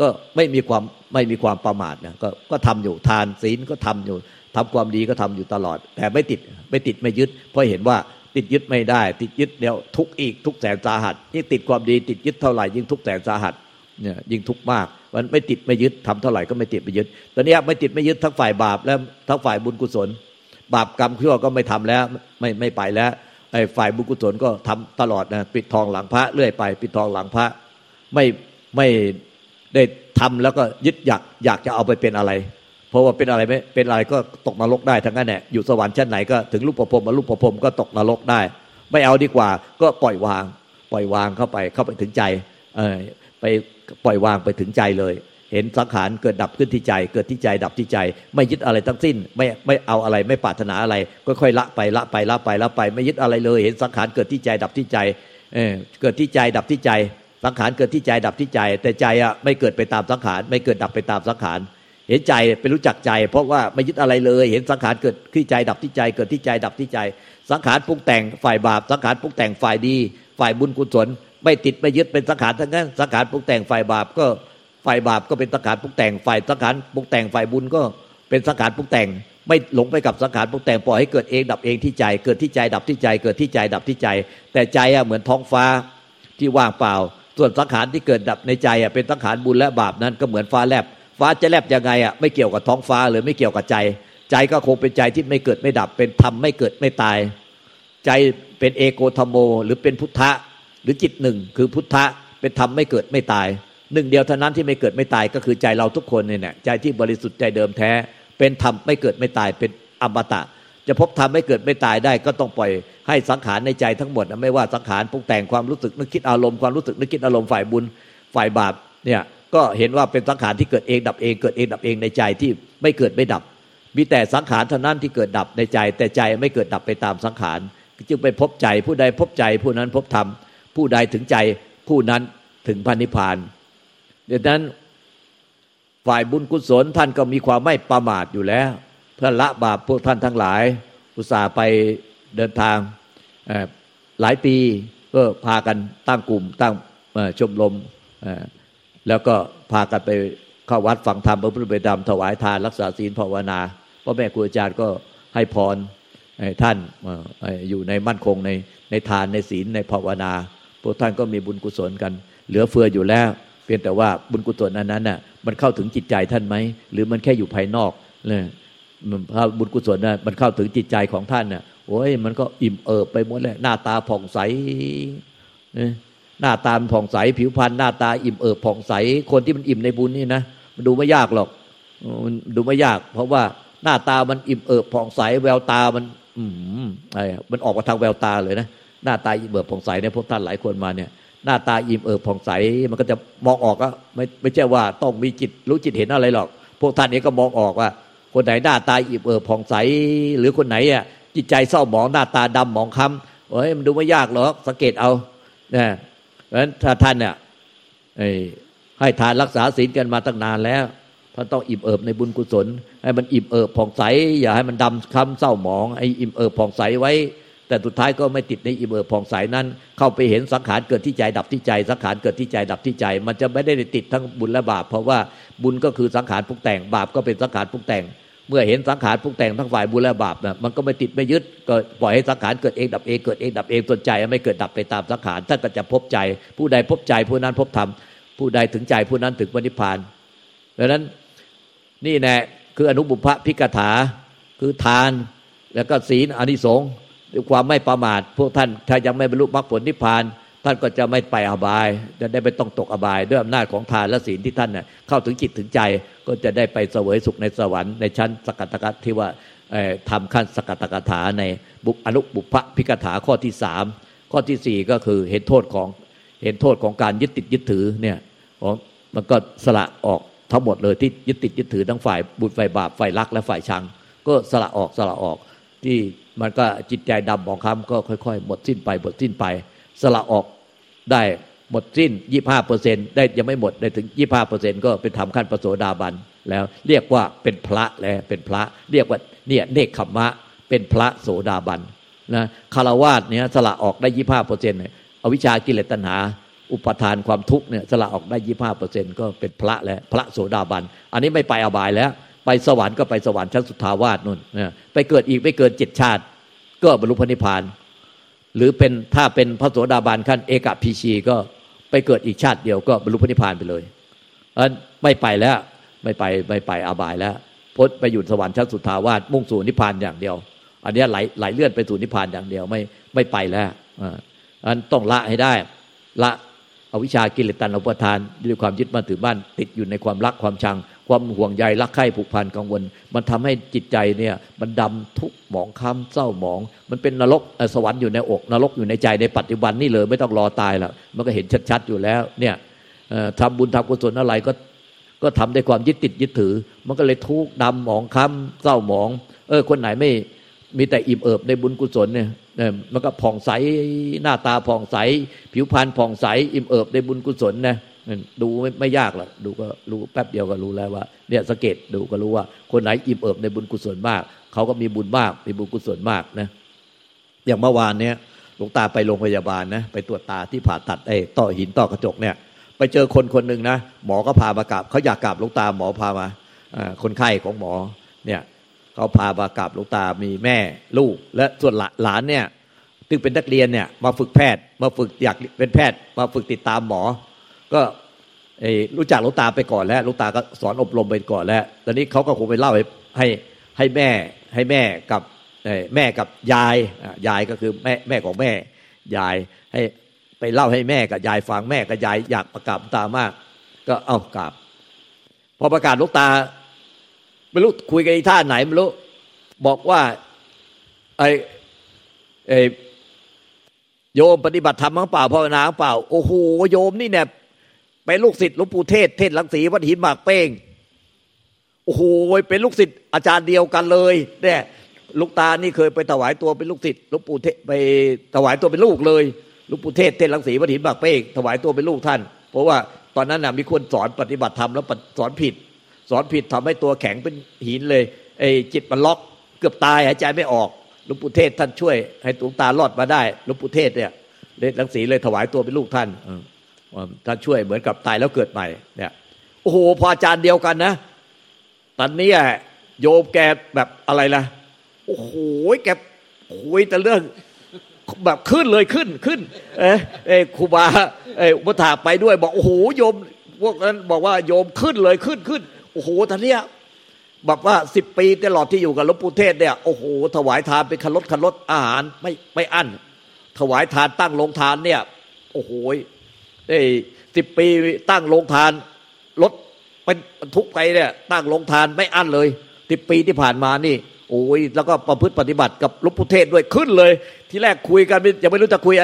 ก็ไม่มีความไม่มีความประมาทนะก็ก็ทำอยู่ทานศีลก็ทำอยู่ทำความดีก็ทำอยู่ตลอด แต่ไม่ติดไม่ติดไม่ยึด เพราะเห็นว่าติดยึดไม่ได้ ติดยึดเดี๋ยวทุกอีกทุกแสนสาหัสยิ่งติดความดีติดยึดเท่าไหร่ยิ่งทุกแสนสาหัส เนี่ยยิ่งทุกข์มาก มันไม่ติดไม่ยึดทำเท่าไหร่ก็ไม่ติดไม่ยึด ตอนนี้ไม่ติดไม่ยึดทั้งฝ่ายบาปและทั้งฝ่ายบุญกุศล บาปกรรมชั่วก็ไม่ทำแล้วไม่ไม่ไปแล้วไอ้ฝ่ายบุญกุศลก็ทำตลอดนะปิดทองหลังพระเรื่อยไป ปิดทองหลังพระไม่ไม่ได้ทำแล้วก็ยึดอยากอยากจะเอาไปเป็นอะไร เพราะว่าเป็นอะไรไม่เป็นอะไรก็ตกนรกได้ทั้งนั้นแหละอยู่สวรรค์ชั้นไหนก็ถึงรูปประพรมมารูปประพรมก็ตกนรกได้ ไม่เอาดีกว่าก็ปล่อยวาง ปล่อยวางเข้าไปเข้าไปถึงใจเออไป ปล่อยวางไปถึงใจเลย เห็นสังขารเกิดดับขึ้นที่ใจ เกิดที่ใจดับที่ใจ ไม่ยึดอะไรทั้งสิ้น ไม่ไม่เอาอะไรไม่ปรารถนาอะไรค่อยๆละไปละไปละไปละไป ไม่ยึดอะไรเลย เห็นสังขารเกิดที่ใจดับที่ใจเออเกิดที่ใจดับที่ใจ สังขารเกิดที่ใจดับที่ใจ แต่ใจอะไม่เกิดไปตามสังขารไม่เกิดดับไปตามสังขารเห็นใจเป็นรู้จักใจ เพราะว่าไม่ยึดอะไรเลย เห็นสังขารเกิดที่ใจดับที่ใจ เกิดที่ใจดับที่ใจ สังขารปรุงแต่งฝ่ายบาปสังขารปรุงแต่งฝ่ายดี ฝ่ายบุญกุศล ไม่ติดไม่ยึดเป็นสังขารทั้งนั้นสังขารปรุงแต่งฝ่ายบาปก็ฝ่ายบาปก็เป็นสังขารปรุงแต่งฝ่ายสังขารปรุงแต่งฝ่ายบุญก็เป็นสังขารปรุงแต่ง ไม่หลงไปกับสังขารปรุงแต่งปล่อยให้เกิดเองดับเองที่ใจเกิดที่ใจดับที่ใจเกิดที่ใจดับที่ใจ แต่ใจอะเหมือนท้องฟ้าที่ว่างเปล่า ส่วนสังขารที่เกิดดับในใจอะเป็นสังขารบุญและบาปนั้นก็เหมือนฟ้าแลบฟ้าจะแลบยังไงอะไม่เกี่ยวกับท้องฟ้าเลยไม่เกี่ยวกับใจ ใจก็คงเป็นใจที่ไม่เกิดไม่ดับ เป็นธรรมไม่เกิดไม่ตาย ใจเป็นเอโกธรรมโม หรือเป็นพุทธะ หรือจิตหนึ่งคือพุทธะเป็นธรรมไม่เกิดไม่ตาย หนึ่งเดียวเท่านั้นที่ไม่เกิดไม่ตายก็คือใจเราทุกคนเนี่ยใจที่บริสุทธิ์ใจเดิมแท้ เป็นธรรมไม่เกิดไม่ตายเป็นอมตะ จะพบธรรมไม่เกิดไม่ตายได้ ก็ต้องปล่อยให้สังขารในใจทั้งหมดไม่ว่าสังขารปรุงแต่งความรู้สึกนึกคิดอารมณ์ความรู้สึกนึกคิดอารมณ์ฝ่ายบุญฝ่ายบาปเนี่ยก็เห็นว่าเป็นสังขารที่เกิดเองดับเองเกิดเองดับเองในใจที่ไม่เกิดไม่ดับ มีแต่สังขารเท่านั้นที่เกิดดับในใจ แต่ใจไม่เกิดดับไปตามสังขารจึงไปพบใจผู้ใดพบใจผู้นั้นพบธรรม ผู้ใดถึงใจผู้นั้นถึงพระนิพพานดังนั้นฝ่ายบุญกุศลท่านก็มีความไม่ประมาทอยู่แล้วเพื่อละบาปพวกท่านทั้งหลาย อุตส่าห์ไปเดินทางหลายปีก็พากันตั้งกลุ่มตั้งชมรมแล้วก็พากันไปเข้าวัดฟังธรรมพระพุทธเจ้าถวายทานรักษาศีลภาวนาพ่อแม่ครูอาจารย์ก็ให้พรท่านอยู่ในมั่นคงในในทานในศีลในภาวนา พวกท่านก็มีบุญกุศลกัน เหลือเฟืออยู่แล้ว เพียงแต่ว่าบุญกุศลนั้นน่ะมันเข้าถึงจิตใจท่านไหม หรือมันแค่อยู่ภายนอกเลยพระบุญกุศลน่ะมันเข้าถึงจิตใจของท่านน่ะโอ้ยมันก็อิ่มเอิบไปหมดเลยหน้าตาผ่องใสหน้าตาผ่องใส ผิวพรรณหน้าตาอิ่มเอิบผ่องใส คนที่มันอิ่มในบุญนี่นะมันดูไม่ยากหรอกมันดูไม่ยาก เพราะว่าหน้าตามันอิ่มเอิบผ่องใส แววตามัน อืมไอ้มันออกมาทางแววตาเลยนะ หน้าตาอิ่มเอิบผ่องใสเนี่ยพวกท่านหลายคนมาเนี่ยหน้าตาอิ่มเอิบผ่องใสมันก็จะมองออกก็ไม่ไม่ใช่ว่าต้องมีจิตรู้จิตเห็นอะไรหรอก พวกท่านนี้ก็มองออกว่า คนไหนหน้าตาอิ่มเอิบผ่องใส หรือคนไหนอะจิตใจเศร้าหมองหน้าตาดำหมองคล้ำเอ้ยมันดูไม่ยากหรอกสังเกตเอานะเพราะฉะนั้นถ้าท่านเนี่ยให้ทานรักษาศีลกันมาตั้งนานแล้วท่านต้องอิ่มเอิบในบุญกุศล ให้มันอิ่มเอิบผ่องใส อย่าให้มันดำคล้ำเศร้าหมองไอ้อิ่มเอิบผ่องใสไว้ แต่สุดท้ายก็ไม่ติดในอิเบอร์ผ่องใสนั้น เข้าไปเห็นสังขารเกิดที่ใจดับที่ใจ สังขารเกิดที่ใจดับที่ใจ มันจะไม่ได้ติดทั้งบุญและบาป เพราะว่าบุญก็คือสังขารพุกแต่งบาปก็เป็นสังขารพุกแต่ง เมื่อเห็นสังขารพุกแต่งทั้งฝ่ายบุญและบาปนะมันก็ไม่ติดไม่ยึดก็ปล่อยให้สังขารเกิดเองดับเองเกิดเองดับเองส่วนใจไม่เกิดดับไปตามสังขารท่านก็จะพบใจ ผู้ใดพบใจผู้นั้นพบธรรมผู้ใดถึงใจผู้นั้นถึงวนิพพานดังนั้นนี่แน่คืออนุบุพพิกถาคือทานแล้วก็ศีลอนิสงส์ ความไม่ประมาทพวกท่านถ้ายังไม่บรรลุมรรคผลนิพพาน ท่านก็จะไม่ไปอบาย จะได้ไม่ต้องตกอบาย ด้วยอำนาจของทานและศีลที่ท่านเน่ยเข้าถึงจิตถึงใจก็จะได้ไปเสวยสุขในสวรรค์ในชั้นสกัตกัตที่ว่าทำขั้นสกัตกถาในบุอนุบุพพิกถาข้อที่สามข้อที่สี่ก็คือเห็นโทษของเห็นโทษของการยึดติดยึดถือเนี่ยของมันก็สละออกทั้งหมดเลยที่ยึดติดยึดถือทั้งฝ่ายบุญฝ่ายบาปฝ่ายรักและฝ่ายชัง ก็สละออกสละออกที่ มันก็จิตใจดำมองคำก็ค่อย ๆ หมดสิ้นไปหมดสิ้นไป สละออกได้หมดสิ้นยี่ห้าเปอร์เซ็นได้ยังไม่หมดได้ถึงยี่ห้าเปอร์เซ็นก็เป็นธรรมขั้นปโสดาบันแล้ว เรียกว่าเป็นพระแล้วเป็นพระ เรียกว่าเนี่ยเนคขมมะเป็นพระโสดาบันนะคารวาสเนี่ยสละออกได้ยี่ห้าเปอร์เซ็นต์อวิชากิเลสตัณหา อุปทานความทุกข์เนี่ยสละออกได้ยี่ห้าเปอร์เซ็นก็เป็นพระแล้วพระโสดาบัน อันนี้ไม่ไปอบายแล้ว ไปสวรรค์ก็ไปสวรรค์ชั้นสุทาวาสนู่นนะไปเกิดอีกไม่เกินเจ็ดชาติ ก็บรรลุพระนิพพาน หรือเป็นถ้าเป็นพระโสดาบันขั้นเอกพีชีก็ไปเกิดอีกชาติเดียวก็บรรลุพระนิพพานไปเลยอันไม่ไปแล้วไม่ไปไม่ไปอาบายแล้วพ้นไปอยู่สวรรค์ชั้นสุทาวาสมุ่งสู่นิพพานอย่างเดียว อันนี้ไหลไหลเลื่อนไปสู่นิพพานอย่างเดียวไม่ไม่ไปแล้วอันต้องละให้ได้ละอวิชากิเลสตันอุปทานด้วยความยึดมั่นถือมั่นติดอยู่ในความรักความชัง ความห่วงใยรักใคร่ผูกพันกังวล มันทำให้จิตใจเนี่ยมันดำทุกหมองค้ำเศร้าหมอง มันเป็นนรกสวรรค์อยู่ในอก นรกอยู่ในใจในปัจจุบันนี่เลยไม่ต้องรอตายแล้วมันก็เห็นชัดๆอยู่แล้วเนี่ยทำบุญทำกุศลอะไรก็ก็ทำด้วยความยึดติดยึดถือ มันก็เลยทุกดำหมองค้ำเศร้าหมอง เออ คนไหนไม่มีแต่อิ่มเอิบในบุญกุศลเนี่ยมันก็ผ่องใสหน้าตาผ่องใส ผิวพรรณผ่องใสอิ่มเอิบในบุญกุศลนะ ดูไม่ไม่ยากหรอกดูก็รู้แป๊บเดียวก็รู้แล้วว่าเนี่ยสังเกตดูก็รู้ว่า คนไหนอิ่มเอิบในบุญกุศลมาก เขาก็มีบุญมาก มีบุญกุศลมากนะอย่างเมื่อวานเนี้ยหลวงตาไปโรงพยาบาลนะไปตรวจตาที่ผ่าตัดไอ้ต่อหินต่อกระจกเนี่ย ไปเจอคนคนหนึ่งนะหมอก็พามากราบเขาอยากกราบหลวงตาหมอพามาคนไข้ของหมอเนี่ยเขาพามากราบหลวงตามีแม่ลูก และส่วนหลานเนี่ยซึ่งเป็นนักเรียนเนี่ยมาฝึกแพทย์ มาฝึกอยากเป็นแพทย์ มาฝึกติดตามหมอ ก็รู้จักลูกตาไปก่อนแล้วลูกตาก็สอนอบรมไปก่อนแล้ว ตอนนี้เขาก็คงไปเล่าให้ให้ให้แม่ให้แม่กับแม่กับยายยายก็คือแม่แม่ของแม่ยายให้ไปเล่าให้แม่กับยายฟังแม่กับยายอยากประกาศตามาก ก็เอากราบพอประกาศลูกตาไม่รู้คุยกันท่าไหนไม่รู้บอกว่าไอ้ไอ้โยมปฏิบัติธรรมมั้งเปล่าภาวนาเปล่า โอ้โหโยมนี่เนี่ย เป็นลูกศิษย์หลวงปู่เทศ เทศลังสีวัดหินหมากเป้งโอ้โหเป็นลูกศิษย์อาจารย์เดียวกันเลยเนี่ยลูกตานี่เคยไปถวายตัวเป็นลูกศิษย์หลวงปู่เทศไปถวายตัวเป็นลูกเลยหลวงปู่เทศเทศลังสีวัดหินหมากเป้งถวายตัวเป็นลูกท่าน เพราะว่าตอนนั้นน่ะมีคนสอนปฏิบัติธรรมแล้วสอนผิด สอนผิดทำให้ตัวแข็งเป็นหินเลยไอ้จิตมันล็อกเกือบตายหายใจไม่ออกหลวงปู่เทศท่านช่วย ให้ตุงตารอดมาได้หลวงปู่เทศเนี่ยเลลังสีเลยถวายตัวเป็นลูกท่าน ท่านช่วยเหมือนกับตายแล้วเกิดใหม่เนี่ยโอ้โหพออาจารย์เดียวกันนะตอนนี้โยมแกแบบอะไรล่ะโอ้โหแกคุยแต่เรื่องแบบขึ้นเลยขึ้นขึ้น เอ้เอ้ครูบาเอ้อุปถาไปด้วย บอกโอ้โหโยมพวกนั้นบอกว่าโยมขึ้นเลยขึ้นขึ้นโอ้โหตอนเนี้ยบอกว่าสิบปีตลอดที่อยู่กับหลวงปู่เทศเนี่ยโอ้โหถวายทานเป็นคันรถคันรถอาหารไม่ไม่อั้นถวายทานตั้งโรงทานเนี่ย โอ้โห ได้สิบปีตั้งโรงทานรถเป็นทุกไปเนี่ย ตั้งโรงทานไม่อั้นเลยสิบปีที่ผ่านมานี่ โอ้ยแล้วก็ประพฤติปฏิบัติกับลวงปู่เทศด้วยขึ้นเลย ที่แรกคุยกันยังไม่รู้จะคุย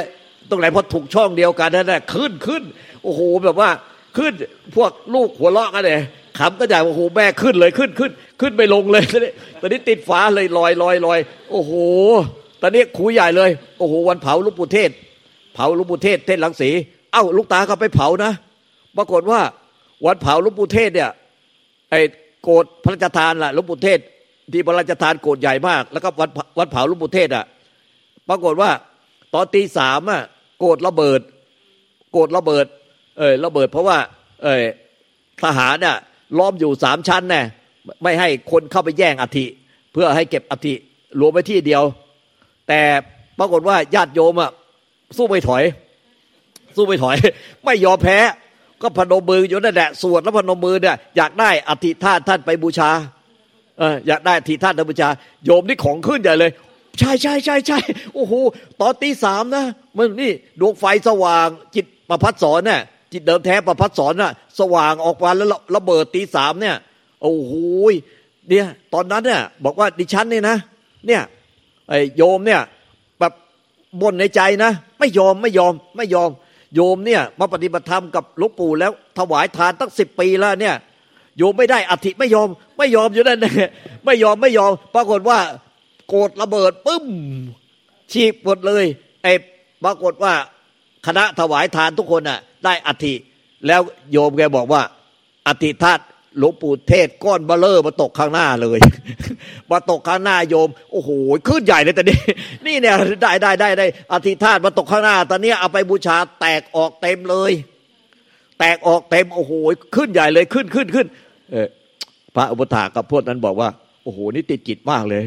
ตรงไหนเพราะถูกช่องเดียวกันนั่นแหละขึ้นขึ้นโอ้โหแบบว่าขึ้นพวกลูกหัวเราะกันเลยขำก็ใหญ่โอ้โหแม่ขึ้นเลยขึ้นขึ้น ขึ้นไปลงเลยตอนนี้ตอนนี้ติดฟ้าเลยลอยลอยลอยโอ้โห ตอนนี้คุยใหญ่เลย โอ้โหวันเผาลูกปู่เทศ เผาลูกปู่เทศเทศหลังสี เอ้าลูกตาก็ไปเผานะ ปรากฏว่าวันเผาลูกปู่เทศเนี่ยไอ้โกรธพระราชทานล่ะลูกปู่เทศ ที่พระราชทานโกรธใหญ่มาก แล้วก็วันวันเผาลูกปู่เทศอะ ปรากฏว่าตอนตีสามอะโกรธระเบิด โกรธระเบิด เออระเบิด เพราะว่า เออทหารเนี่ยล้อมอยู่สามชั้นแน่ไม่ให้คนเข้าไปแย่งอธิเพื่อให้เก็บอธิรวมไว้ที่เดียว แต่ปรากฏว่าญาติโยมอะสู้ไม่ถอย สู้ไม่ถอย ไม่ยอมแพ้ ก็พนมมืออยู่นั่นแหละสวดแล้วพนมมือเนี่ยอยากได้อธิท่าท่านไปบูชาเอออยากได้อธิท่านบูชา โยมนี่ของขึ้นใหญ่เลย ใช่ใช่ใช่ใช่โอ้โหตอนตีสามนะมันนี่ดวงไฟสว่างจิตประพัดสอนเนี่ยจิตเดิมแท้ประพัดสอนน่ะ สว่างออกมาแล้วระเบิดตีสามเนี่ย โอ้โหเนี่ยตอนนั้นเนี่ยบอกว่าดิฉันเนี่ยนะ เนี่ยไอโยมเนี่ยแบบบ่นในใจนะ ไม่ยอมไม่ยอมไม่ยอม โยมเนี่ยมาปฏิบัติธรรมกับหลวงปู่แล้วถวายทานตั้งสิบปีแล้วเนี่ยโยมไม่ได้อธิไม่ยอม ไม่ยอมอยู่นั่นเนี่ยไม่ยอมไม่ยอม ปรากฏว่าโกรธระเบิดปึ้มฉีกหมดเลยไอ้ปรากฏว่าคณะถวายทานทุกคนอะ ได้อธิแล้วโยมแกบอกว่าอธิธาตุหลวงปู่เทศก้อนเบลเลอร์มาตกข้างหน้าเลย มาตกข้างหน้าโยม โอ้โหขึ้นใหญ่เลยแตอน นี่เนี่ยได้ได้ได้ได้อธิธาตมาตกข้างหน้า ตอนนี้เอาไปบูชาแตกออกเต็มเลย แตกออกเต็มโอ้โหขึ้นใหญ่เลยขึ้นขึ้นขึ้นเออพระอุปถากับพวกนั้นบอกว่า โอ้โหนี่ติดจิตมากเลย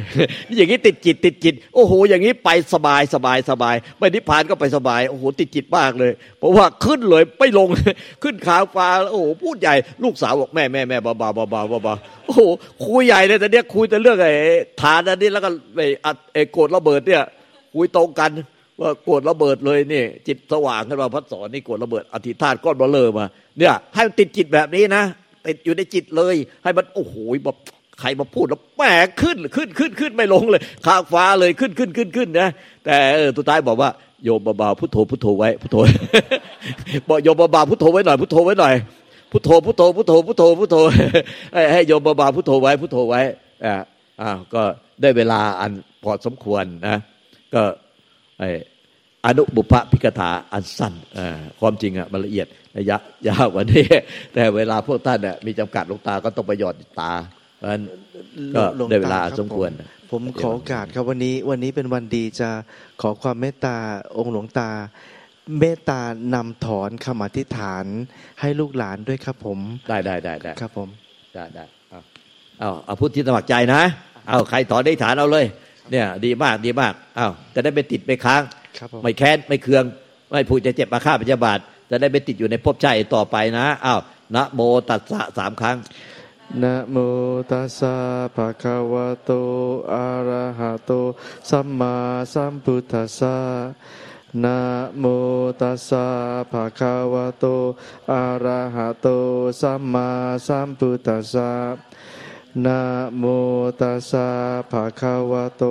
อย่างนี้ติดจิตติดจิต โอ้โห อย่างนี้ไปสบายสบายสบายไม่นิพพานก็ไปสบาย โอ้โห ติดจิตมากเลย เพราะว่าขึ้นเลยไม่ลงขึ้นขาฟ้าโอ้โหพูดใหญ่ลูกสาวบอกแม่แม่แม่เบาเบาเบาเบาเบาโอ้โหคุยใหญ่เลยแต่เนี้ยคุยแต่เรื่องไอ้ฐานอันนี้แล้วก็ไอ้ไอ้โกรธระเบิดเนี่ยคุยตรงกันว่าโกรธระเบิดเลยนี่ จิตสว่างขึ้นมาพัดสอนนี่โกรธระเบิดอธิษฐานก้อนเบลเลอร์มาเนี่ยให้มันติดจิตแบบนี้นะติดอยู่ในจิตเลย ให้มันโอ้โหแบบ ครมาพูดแล้วแหมขึ้นขึ้นขึ้นขึ้นไม่ลงเลยข้างฟ้าเลยขึ้นขึ้นขึ้นขึ้นนะแต่เออตัวท้ายบอกว่าโยมเบาๆพุทโธพุทโธไว้พุทโธบอกโยมเบาๆพุทโธไว้หน่อยพุทโธไว้หน่อยพุทโธพุทโธพุทโธพุทโธพุทโธให้โยมเบาๆพุทโธไว้พุทโธไว้อ่าอ่าก็ได้เวลาอันพอสมควรนะก็ไออนุบุพพิกถาอันสั้นความจริงอะมันละเอียดระยะยาวกว่านี้ แต่เวลาพวกท่านเนี่ยมีจำกัดลงตาก็ต้องไปหยอดตา เพราะฉะนั้นก็ได้เวลาสมควร ผมขอโอกาสครับวันนี้วันนี้เป็นวันดีจะขอความเมตตาองค์หลวงตา เมตตานำถอนคำอธิษฐานให้ลูกหลานด้วยครับผม ได้ได้ได้ได้ครับผมได้ได้เอาเอาเอาพูดที่สมัครใจนะเอาใครถอนได้ฐานเอาเลย เนี่ยดีมากดีมากเอาจะได้ไม่ติดไม่ค้าง ไม่แค้นไม่เคือง ไม่ผูกจะเจ็บมาฆ่าพยาบาท จะได้ไม่ติดอยู่ในภพใจต่อไปนะอ้าวนะโมตัสสะสามครั้ง นะโมตัสสะภะคะวะโต อะระหะโต สัมมาสัมพุทธัสสะนะโมตัสสะภะคะวะโต อะระหะโต สัมมาสัมพุทธัสสะนะโมตัสสะภะคะวะโต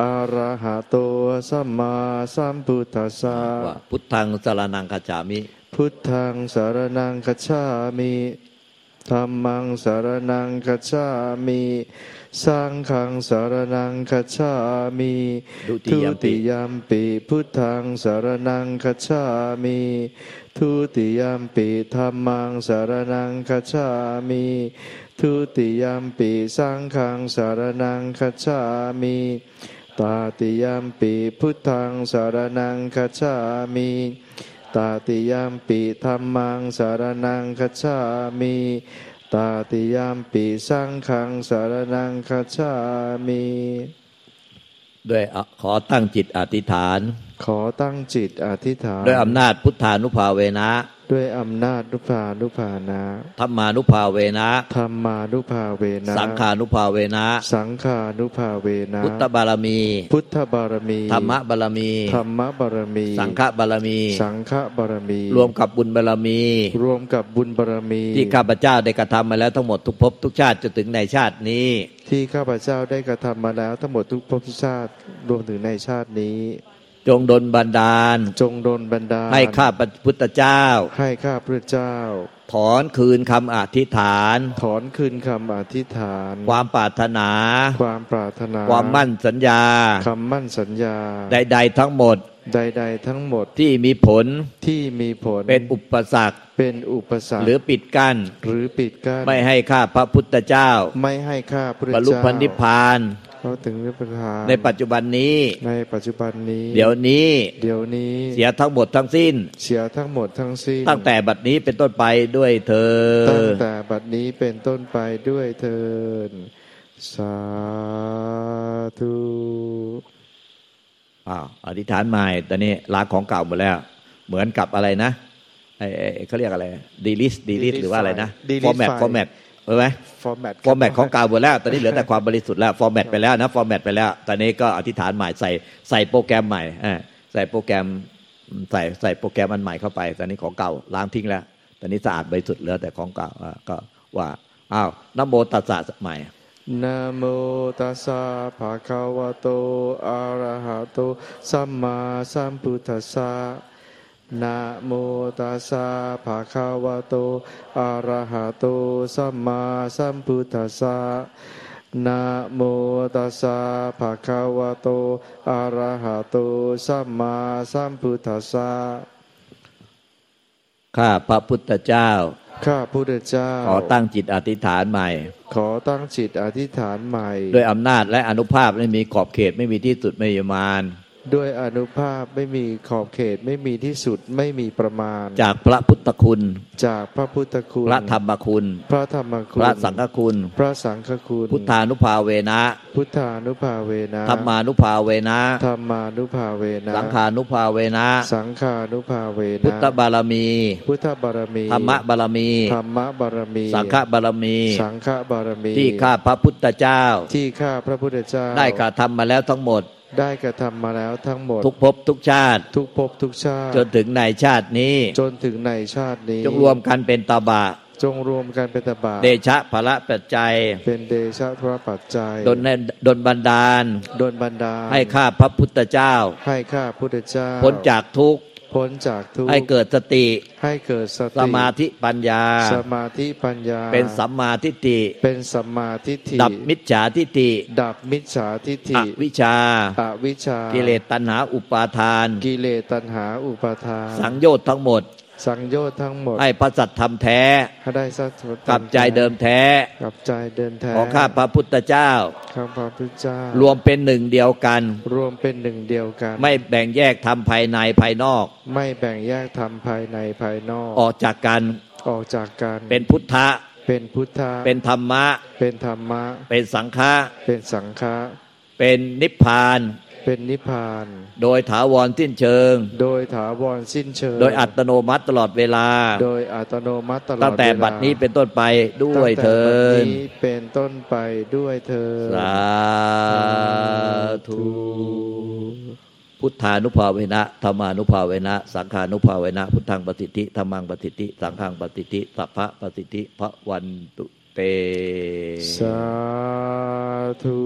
อะระหะโต สัมมาสัมพุทธัสสะว่าพุทธังสารนังคาจามิ พุทธังสารนังคัจฉามิ ธัมมังสารนังคัจฉามิสังฆังสารนังคัจฉามิดุติยมปิติยมปิพุทธังสารนังคัจฉามิทุติยมปิธัมมังสารนังคัจฉามิทุติยมปิสังฆังสารนังคัจฉามิตาติยมปิพุทธังสารนังคัจฉามิ ตาติยามปิธรรมังสารนังคชามีตาติยามปิสังขังสารนังคชามี ด้วยอะขอตั้งจิตอธิษฐาน ขอตั้งจิตอธิษฐาน ด้วยอำนาจพุทธานุภาเวนะ ด้วยอำนาจนุภานุภานะธรรมานุภาเวนะธรรมานุภาเวนะ สังขานุภาเวนะ สังขานุภาเวนะ พุทธบารมี พุทธบารมี ธรรมบารมี ธรรมบารมี สังฆบารมี สังฆบารมี รวมกับบุญบารมี รวมกับบุญบารมี ที่ข้าพเจ้าได้กระทำมาแล้วทั้งหมดทุกภพทุกชาติจนถึงในชาตินี้ ที่ข้าพเจ้าได้กระทำมาแล้วทั้งหมดทุกภพทุกชาติรวมถึงในชาตินี้ จงดลบันดาล จงโดนบันดาล ให้ข้าพระพุทธเจ้า ให้ข้าพระเจ้า ถอนคืนคำอธิษฐาน ถอนคืนคำอธิษฐาน ความปรารถนา ความปรารถนา ความมั่นสัญญาคำมั่นสัญญา ใด ๆ ทั้งหมด ใด ๆ ทั้งหมดที่มีผลที่มีผลเป็นอุปสรรคเป็นอุปสรรคหรือปิดกั้นหรือปิดกั้นไม่ให้ข้าพระพุทธเจ้า ไม่ให้ข้าพระบรรลุเจ้าพันธิพพาน เขาถึงนิพพานในปัจจุบันนี้ ในปัจจุบันนี้ เดี๋ยวนี้ เดี๋ยวนี้ เสียทั้งหมดทั้งสิ้น เสียทั้งหมดทั้งสิ้น ตั้งแต่บัดนี้เป็นต้นไปด้วยเธอ ตั้งแต่บัดนี้เป็นต้นไปด้วยเทินสาธุอ้าวอธิษฐานใหม่ตอนนี้ล้างของเก่าหมดแล้ว เหมือนกับอะไรนะไอ้ไอ้เขาเรียกอะไร delete delete หรือว่าอะไรนะ format format เออไหม format format ของเก่าหมดแล้ว ตอนนี้เหลือแต่ความบริสุทธิ์แล้ว format ไปแล้วนะ format ไปแล้ว ตอนนี้ก็อธิษฐานใหม่ใส่ใส่โปรแกรมใหม่อ่าใส่โปรแกรมใส่ใส่โปรแกรมอันใหม่เข้าไป ตอนนี้ของเก่าล้างทิ้งแล้ว ตอนนี้สะอาดบริสุทธิ์เหลือแต่ของเก่าอ่าก็ว่าอ้าวนะโมตัสสะใหม่นะโมตัสสะภะคะวะโตอะระหะโตสัมมาสัมพุทธัสสะ นะโมตัสสะภะคะวะโต อะระหะโต สัมมาสัมพุทธัสสะนะโมตัสสะภะคะวะโต อะระหะโต สัมมาสัมพุทธัสสะ ข้าพระพุทธเจ้า ข้าพุทธเจ้า ขอตั้งจิตอธิษฐานใหม่ ขอตั้งจิตอธิษฐานใหม่ ด้วยอำนาจและอนุภาพไม่มีขอบเขตไม่มีที่สุดไม่มีประมาณ ด้วยอนุภาพไม่มีขอบเขตไม่มีที่สุดไม่มีประมาณ จากพระพุทธคุณ จากพระพุทธคุณ พระธรรมคุณ พระธรรมคุณ พระสังฆคุณ พระสังฆคุณ พุทธานุภาเวนะ พุทธานุภาเวนะธรรมานุภาเวนะธรรมานุภาเวนะสังขานุภาเวนะ สังฆานุภาเวนะ พุทธบารมี พุทธบารมีธรรมบารมีธรรมบารมี สังฆบารมี สังฆบารมี ที่ข้าพระพุทธเจ้า ที่ข้าพระพุทธเจ้า ได้กระทำมาแล้วทั้งหมด ได้กระทำมาแล้วทั้งหมด ทุกภพทุกชาติ ทุกภพทุกชาติ จนถึงในชาตินี้ จนถึงในชาตินี้ จงรวมกันเป็นตบะ จงรวมกันเป็นตบะ เดชะพระปัจจัย เป็นเดชะพระปัจจัยดนดนบันดาล ดลบันดาล ให้ข้าพระพุทธเจ้า ให้ข้าพุทธเจ้า พ้นจากทุกข์ พ้นจากทุกข์ให้เกิดสติ ให้เกิดสติ สมาธิปัญญา สมาธิปัญญา เป็นสัมมาทิฏฐิ เป็นสัมมาทิฏฐิ ดับมิจฉาทิฏฐิ ดับมิจฉาทิฏฐิอวิชชาอวิชชา กิเลสตัณหาอุปาทาน กิเลสตัณหาอุปาทาน สังโยชน์ทั้งหมด สังโยชน์ทั้งหมด ให้พระสัตธรรมแท้ให้ได้สัจธรรมกับใจเดิมแท้กับใจเดิมแท้ของข้าพระพุทธเจ้าข้าพระพุทธเจ้า รวมเป็นหนึ่งเดียวกัน รวมเป็นหนึ่งเดียวกัน ไม่แบ่งแยกทำภายในภายนอก ไม่แบ่งแยกธรรมภายในภายนอก ออกจากกันออกจากกันเป็นพุทธะเป็นพุทธะเป็นธรรมะ เป็นธรรมะ เป็นสังฆะเป็นสังฆะเป็นนิพพาน เป็นนิพพาน โดยถาวรสิ้นเชิง โดยถาวรสิ้นเชิง โดยอัตโนมัติตลอดเวลา โดยอัตโนมัติตลอดตั้งแต่เวลาบัดนี้เป็นต้นไปด้วยเธอตั้งแต่บัดญนี้เป็นต้นไปด้วยเธอญสาธุพุทธานุภาเวนะธรรมานุภาเวนะ สังขานุภาเวนะ พุทธังปฏิทิธรรมังปฏิทิสังฆังปฏิทิสัพพะปฏิทิพระวันตุเต สาธุ